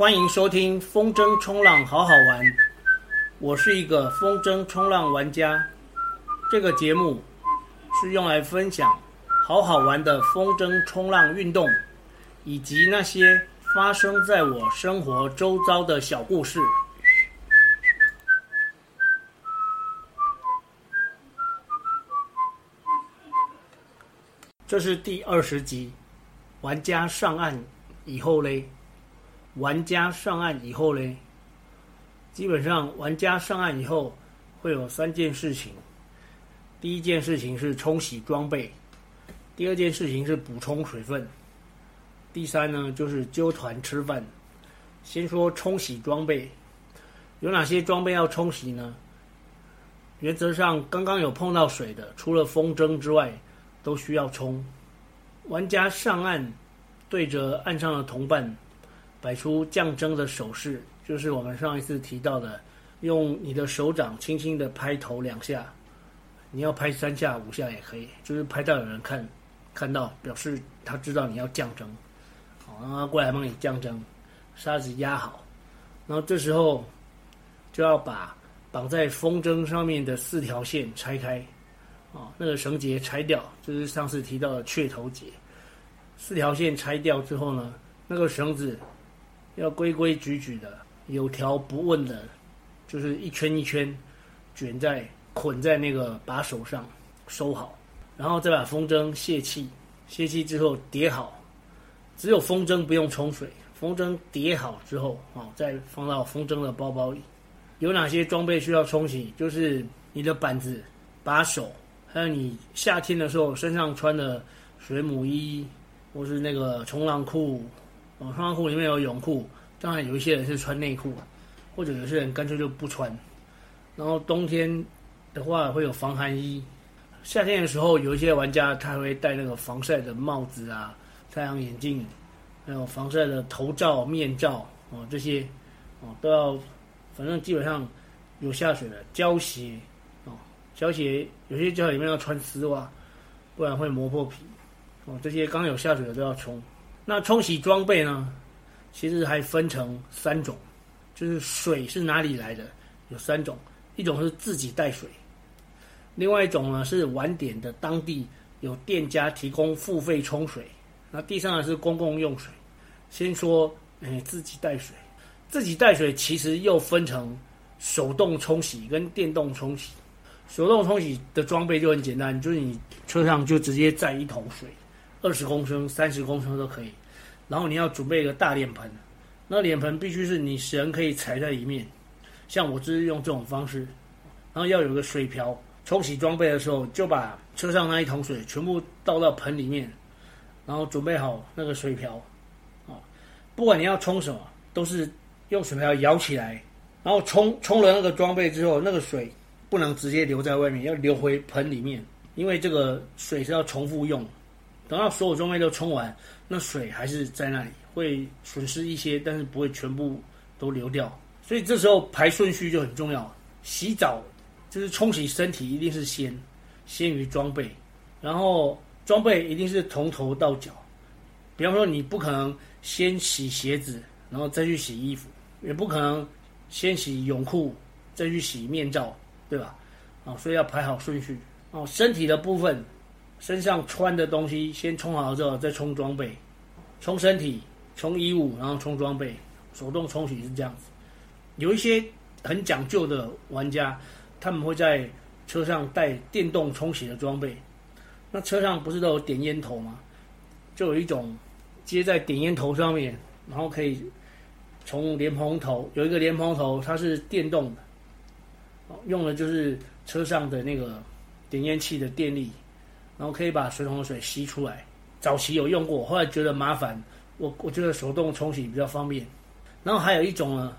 欢迎收听风筝冲浪好好玩，我是一个风筝冲浪玩家。这个节目是用来分享好好玩的风筝冲浪运动，以及那些发生在我生活周遭的小故事。这是第二十集，玩家上岸以后嘞，玩家上岸以后嘞，基本上玩家上岸以后会有三件事情。第一件事情是冲洗装备，第二件事情是补充水分，第三呢就是揪团吃饭。先说冲洗装备，有哪些装备要冲洗呢？原则上刚刚有碰到水的，除了风筝之外。都需要冲。玩家上岸，对着岸上的同伴摆出降筝的手势，就是我们上一次提到的，用你的手掌轻轻的拍头两下，你要拍三下五下也可以，就是拍到有人看，看到表示他知道你要降筝，好，让他过来帮你降筝，沙子压好，然后这时候就要把绑在风筝上面的四条线拆开。哦，那个绳结拆掉，就是上次提到的雀头结。四条线拆掉之后呢，那个绳子要规规矩矩的，有条不紊的，就是一圈一圈卷在捆在那个把手上收好，然后再把风筝泄气，泄气之后叠好。只有风筝不用冲水，风筝叠好之后，哦，再放到风筝的包包里。有哪些装备需要冲洗？就是你的板子、把手。还有你夏天的时候身上穿的水母衣，或是那个冲浪裤，哦，冲浪裤里面有泳裤。当然有一些人是穿内裤，或者有些人干脆就不穿。然后冬天的话会有防寒衣，夏天的时候有一些玩家他会戴那个防晒的帽子啊、太阳眼镜，还有防晒的头罩、面罩哦，这些哦都要，反正基本上有下水的胶鞋哦。胶鞋有些胶鞋里面要穿丝袜，不然会磨破皮。哦，这些刚有下水的都要冲。那冲洗装备呢？其实还分成三种，就是水是哪里来的？有三种，一种是自己带水，另外一种呢是晚点的当地有店家提供付费冲水。那第三个是公共用水。先说，哎，自己带水，自己带水其实又分成手动冲洗跟电动冲洗。手动冲洗的装备就很简单，就是你车上就直接载一桶水，二十公升、三十公升都可以。然后你要准备一个大脸盆，那脸盆必须是你人可以踩在里面。像我就是用这种方式，然后要有个水瓢。冲洗装备的时候，就把车上那一桶水全部倒到盆里面，然后准备好那个水瓢。啊，不管你要冲什么，都是用水瓢舀起来，然后冲冲了那个装备之后，那个水。不能直接留在外面，要流回盆里面，因为这个水是要重复用。等到所有装备都冲完，那水还是在那里，会损失一些，但是不会全部都流掉。所以这时候排顺序就很重要。洗澡就是冲洗身体，一定是先先于装备，然后装备一定是从头到脚。比方说，你不可能先洗鞋子，然后再去洗衣服，也不可能先洗泳裤再去洗面罩。对吧？啊，所以要排好顺序哦。身体的部分，身上穿的东西先冲好之后，再冲装备，冲身体，冲衣物，然后冲装备。手动冲洗是这样子。有一些很讲究的玩家，他们会在车上带电动冲洗的装备。那车上不是都有点烟头吗？就有一种接在点烟头上面，然后可以从莲蓬头有一个莲蓬头，它是电动的。用的就是车上的那个点烟器的电力，然后可以把水桶的水吸出来。早期有用过，后来觉得麻烦，我我觉得手动冲洗比较方便。然后还有一种呢，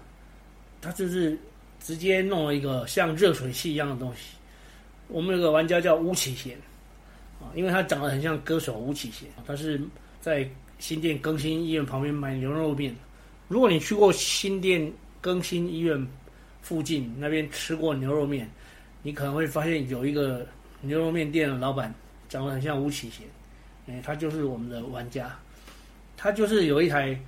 它就是直接弄了一个像热水器一样的东西。我们有个玩家叫巫启贤啊，因为他长得很像歌手巫启贤，他是在新店更新医院旁边买牛肉面。如果你去过新店更新医院，附近那边吃过牛肉面，你可能会发现有一个牛肉面店的老板长得很像巫启贤，哎，他就是我们的玩家，他就是有一台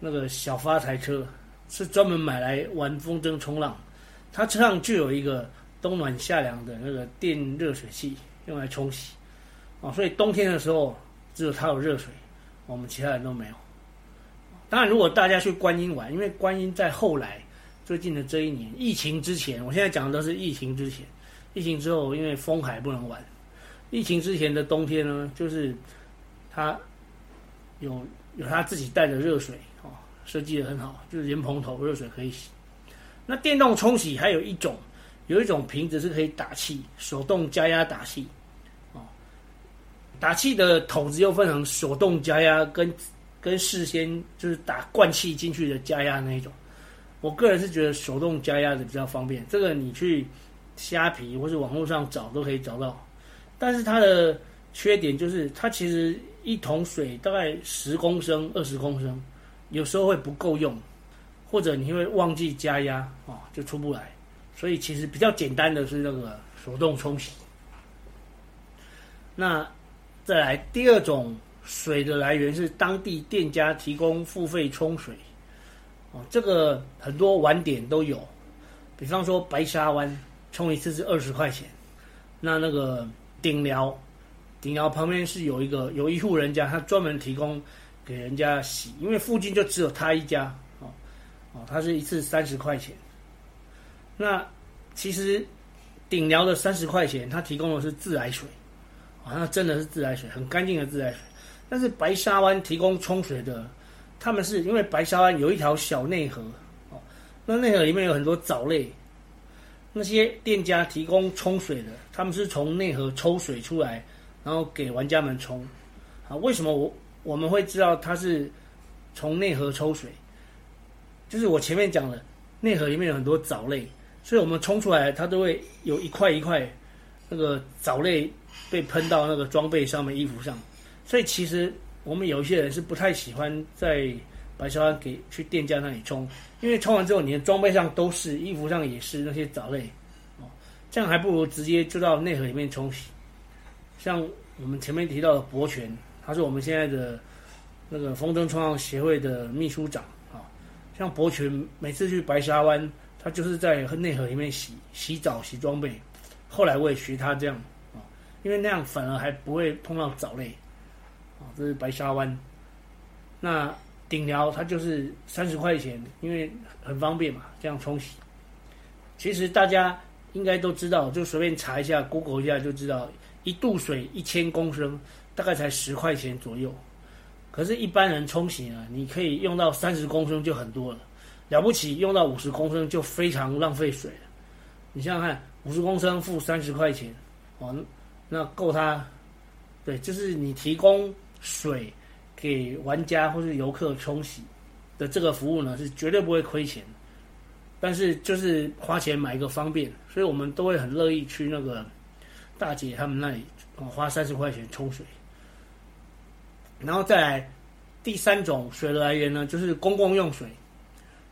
那个小发财车，是专门买来玩风筝冲浪。他车上就有一个冬暖夏凉的那个电热水器，用来冲洗。哦，所以冬天的时候只有他有热水，我们其他人都没有。当然，如果大家去观音玩，因为观音在后来最近的这一年疫情之前，我现在讲的都是疫情之前。疫情之后，因为封海不能玩。疫情之前的冬天呢，就是它有有它自己带的热水哦，设计的很好，就是莲蓬头热水可以洗。那电动冲洗还有一种，有一种瓶子是可以打气，手动加压打气哦。打气的筒子又分成手动加压跟跟事先就是打灌气进去的加压那一种。我个人是觉得手动加压的比较方便，这个你去虾皮或者网络上找都可以找到。但是它的缺点就是，它其实一桶水大概十公升、二十公升，有时候会不够用，或者你会忘记加压啊，就出不来。所以其实比较简单的是那个手动冲洗。那再来第二种水的来源是当地店家提供付费冲水，哦，这个很多玩点都有，比方说白沙湾冲一次是二十块钱，那那个。顶寮，顶寮旁边是有一个有一户人家，他专门提供给人家洗，因为附近就只有他一家，哦哦，他是一次三十块钱。那其实顶寮的三十块钱，他提供的是自来水，啊、哦，那真的是自来水，很干净的自来水。但是白沙湾提供冲水的，他们是因为白沙湾有一条小内河，哦，那内河里面有很多藻类。那些店家提供冲水的，他们是从内河抽水出来，然后给玩家们冲。啊，为什么我我们会知道它是从内河抽水？就是我前面讲的，内河里面有很多藻类，所以我们冲出来，它都会有一块一块那个藻类被喷到那个装备上面、衣服上。所以其实我们有一些人是不太喜欢在白沙湾给去店家那里冲。因为冲完之后，你的装备上都是，衣服上也是那些藻类，哦，这样还不如直接就到内河里面冲洗。像我们前面提到的博泉，他是我们现在的那个风筝冲浪协会的秘书长啊。像博泉每次去白沙湾，他就是在内河里面洗洗澡、洗装备。后来我也学他这样啊，因为那样反而还不会碰到藻类啊。这是白沙湾，那。顶疗它就是三十块钱，因为很方便嘛，这样冲洗。其实大家应该都知道，就随便查一下，Google 一下就知道，一度水一千公升大概才十块钱左右。可是，一般人冲洗呢，你可以用到三十公升就很多了，了不起用到五十公升就非常浪费水了。你想想看，五十公升付三十块钱，哦，那够他，对，就是你提供水。给玩家或是游客冲洗的这个服务呢，是绝对不会亏钱，但是就是花钱买一个方便，所以我们都会很乐意去那个大姐他们那里，花三十块钱冲水。然后再来第三种水的来源呢，就是公共用水，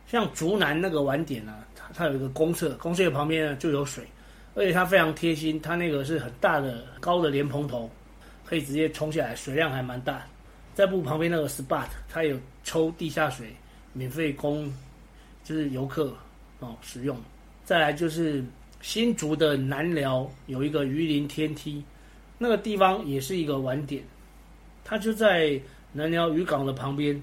像竹南那个晚点呢，它它有一个公厕，公厕旁边呢就有水，而且它非常贴心，它那个是很大的高的莲蓬头，可以直接冲下来，水量还蛮大。在布旁边那个 spot，它有抽地下水，免费供就是游客哦使用。再来就是新竹的南寮有一个鱼鳞天梯，那个地方也是一个玩点，它就在南寮渔港的旁边。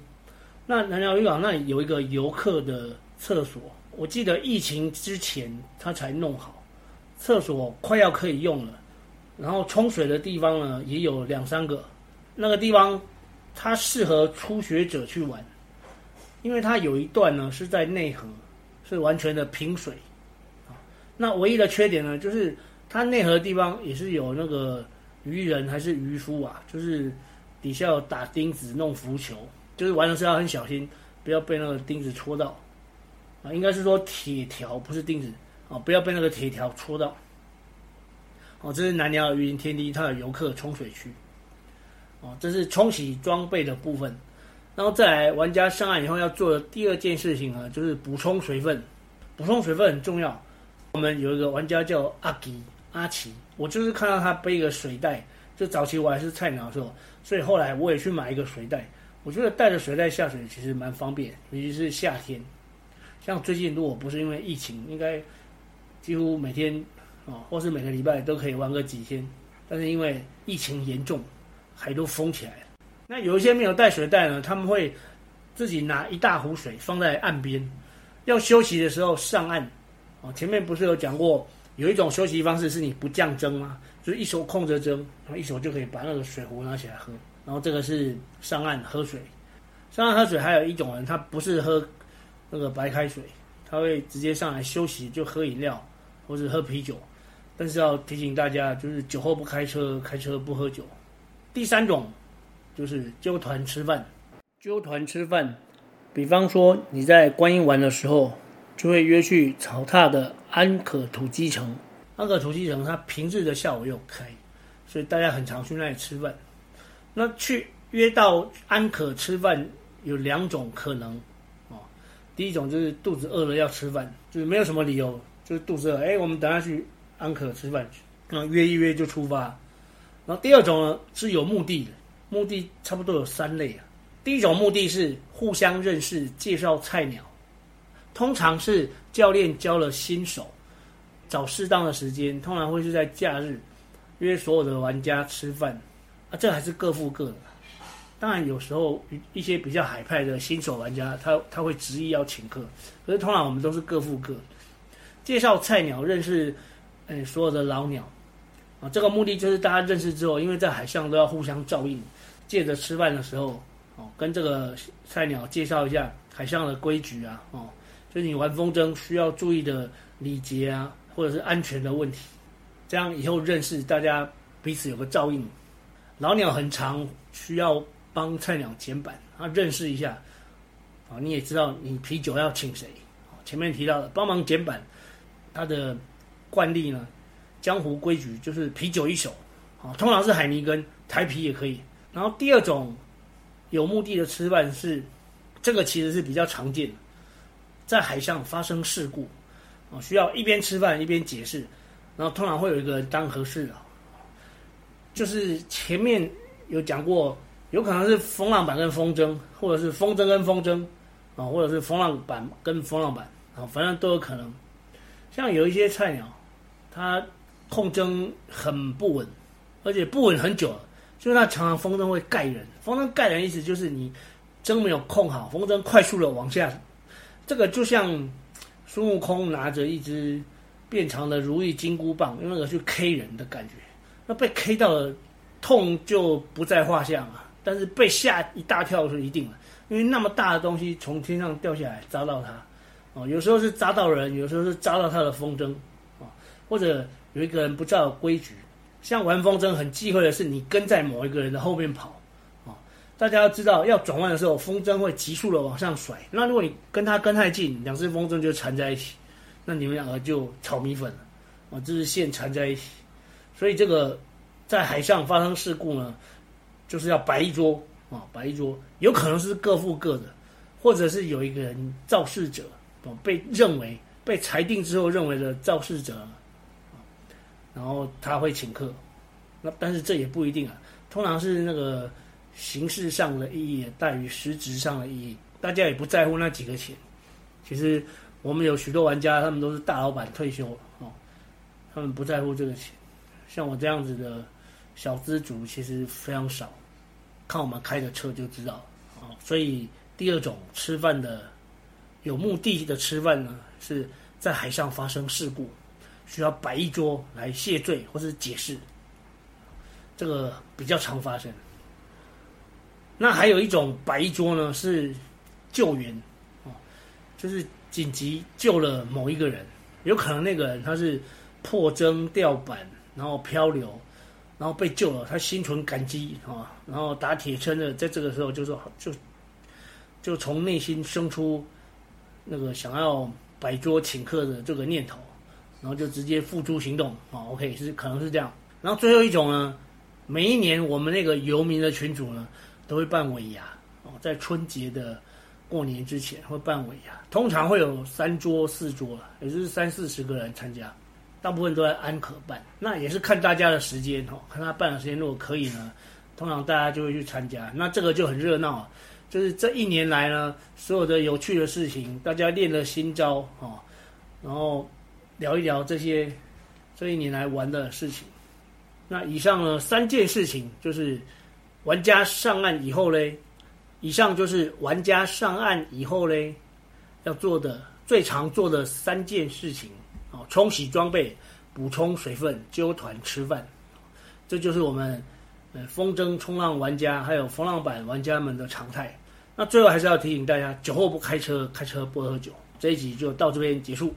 那南寮渔港那里有一个游客的厕所，我记得疫情之前它才弄好，厕所快要可以用了，然后冲水的地方呢也有两三个，那个地方。它适合初学者去玩，因为它有一段呢是在内河，是完全的平水，那唯一的缺点呢就是它内河地方也是有那个渔人还是渔夫啊，就是底下有打钉子弄浮球，就是玩的时候要很小心，不要被那个钉子戳到，啊，应该是说铁条不是钉子，啊，不要被那个铁条戳到，哦，这是南寮的鱼鳞天地，它的游客冲水区。哦，这是冲洗装备的部分，然后再来玩家上岸以后要做的第二件事情呢，就是补充水分。补充水分很重要。我们有一个玩家叫阿吉阿奇，我就是看到他背一个水袋，就早期我还是菜鸟的时候，所以后来我也去买一个水袋。我觉得带着水袋下水其实蛮方便，尤其是夏天。像最近如果不是因为疫情，应该几乎每天啊，或是每个礼拜都可以玩个几天。但是因为疫情严重，海都封起来。那有一些没有带水袋呢，他们会自己拿一大壶水放在岸边，要休息的时候上岸。哦，前面不是有讲过，有一种休息方式是你不降蒸吗？就是一手控着蒸，然后一手就可以把那个水壶拿起来喝。然后这个是上岸喝水，上岸喝水还有一种人，他不是喝那个白开水，他会直接上来休息，就喝饮料或者喝啤酒。但是要提醒大家，就是酒后不开车，开车不喝酒。第三种就是揪团吃饭，揪团吃饭，比方说你在观音玩的时候，就会约去草踏的安可土鸡城。安可土鸡城它平日的下午又开，所以大家很常去那里吃饭。那去约到安可吃饭有两种可能，哦，第一种就是肚子饿了要吃饭，就是没有什么理由，就是肚子饿，哎，我们等下去安可吃饭去，那约一约就出发。然后第二种呢是有目的的，目的差不多有三类啊。第一种目的是互相认识，介绍菜鸟，通常是教练教了新手，找适当的时间，通常会是在假日，约所有的玩家吃饭。啊，这还是各付各的。当然，有时候一些比较海派的新手玩家，他他会执意要请客。可是通常我们都是各付各。介绍菜鸟认识，哎，所有的老鸟这个目的就是大家认识之后，因为在海上都要互相照应，借着吃饭的时候，哦，跟这个菜鸟介绍一下海上的规矩啊，哦，就是你玩风筝需要注意的礼节啊，或者是安全的问题，这样以后认识大家彼此有个照应。老鸟很长需要帮菜鸟捡板，啊，认识一下，啊，你也知道你啤酒要请谁，前面提到的帮忙捡板，他的惯例呢，江湖规矩就是啤酒一手，啊，通常是海尼根，台啤也可以。然后第二种有目的的吃饭是，这个其实是比较常见的，在海上发生事故，啊，需要一边吃饭一边解释，然后通常会有一个人当和事佬。就是前面有讲过，有可能是风浪板跟风筝，或者是风筝跟风筝，啊，或者是风浪板跟风浪板，啊，反正都有可能。像有一些菜鸟，他控针很不稳，而且不稳很久了，就是他常常风筝会盖人。风筝盖人意思就是你筝没有控好，风筝快速的往下，这个就像孙悟空拿着一支变长的如意金箍棒，用那个去 K 人的感觉。那被 K 到了，痛就不在话下嘛。但是被吓一大跳是一定的，因为那么大的东西从天上掉下来砸到他，哦，有时候是砸到人，有时候是砸到他的风筝，啊，或者有一个人不照规矩，像玩风筝很忌讳的是你跟在某一个人的后面跑，啊，大家要知道要转弯的时候风筝会急速的往上甩，那如果你跟他跟太近，两只风筝就缠在一起，那你们两个就炒米粉了，啊，这是线缠在一起。所以这个在海上发生事故呢，就是要摆一桌啊，摆一桌，有可能是各付各的，或者是有一个人肇事者，被认为被裁定之后认为的肇事者，然后他会请客，那但是这也不一定啊，通常是那个形式上的意义大于实质上的意义，大家也不在乎那几个钱。其实我们有许多玩家，他们都是大老板退休了哦，他们不在乎这个钱。像我这样子的小资族其实非常少，看我们开的车就知道啊。所以第二种吃饭的有目的的吃饭呢，是在海上发生事故，需要摆一桌来谢罪或是解释，这个比较常发生。那还有一种摆一桌呢，是救援啊，就是紧急救了某一个人，有可能那个人他是破筝掉板。然后漂流，然后被救了，他心存感激啊，然后打铁圈的，在这个时候就说就就从内心生出那个想要摆桌请客的这个念头，然后就直接付诸行动啊。OK，是可能是这样。然后最后一种呢，每一年我们那个游民的群主呢都会办尾牙哦，在春节的过年之前会办尾牙，通常会有三桌四桌，也就是三四十个人参加。大部分都在安可办，那也是看大家的时间哦，看他办的时间，如果可以呢，通常大家就会去参加，那这个就很热闹。就是这一年来呢，所有的有趣的事情，大家练了新招哦，然后聊一聊这些这一年来玩的事情。那以上呢三件事情，就是玩家上岸以后嘞，以上就是玩家上岸以后嘞要做的最常做的三件事情哦，冲洗装备。补充水分，揪团吃饭，这就是我们呃风筝冲浪玩家还有风浪板玩家们的常态。那最后还是要提醒大家，酒后不开车，开车不喝酒。这一集就到这边结束。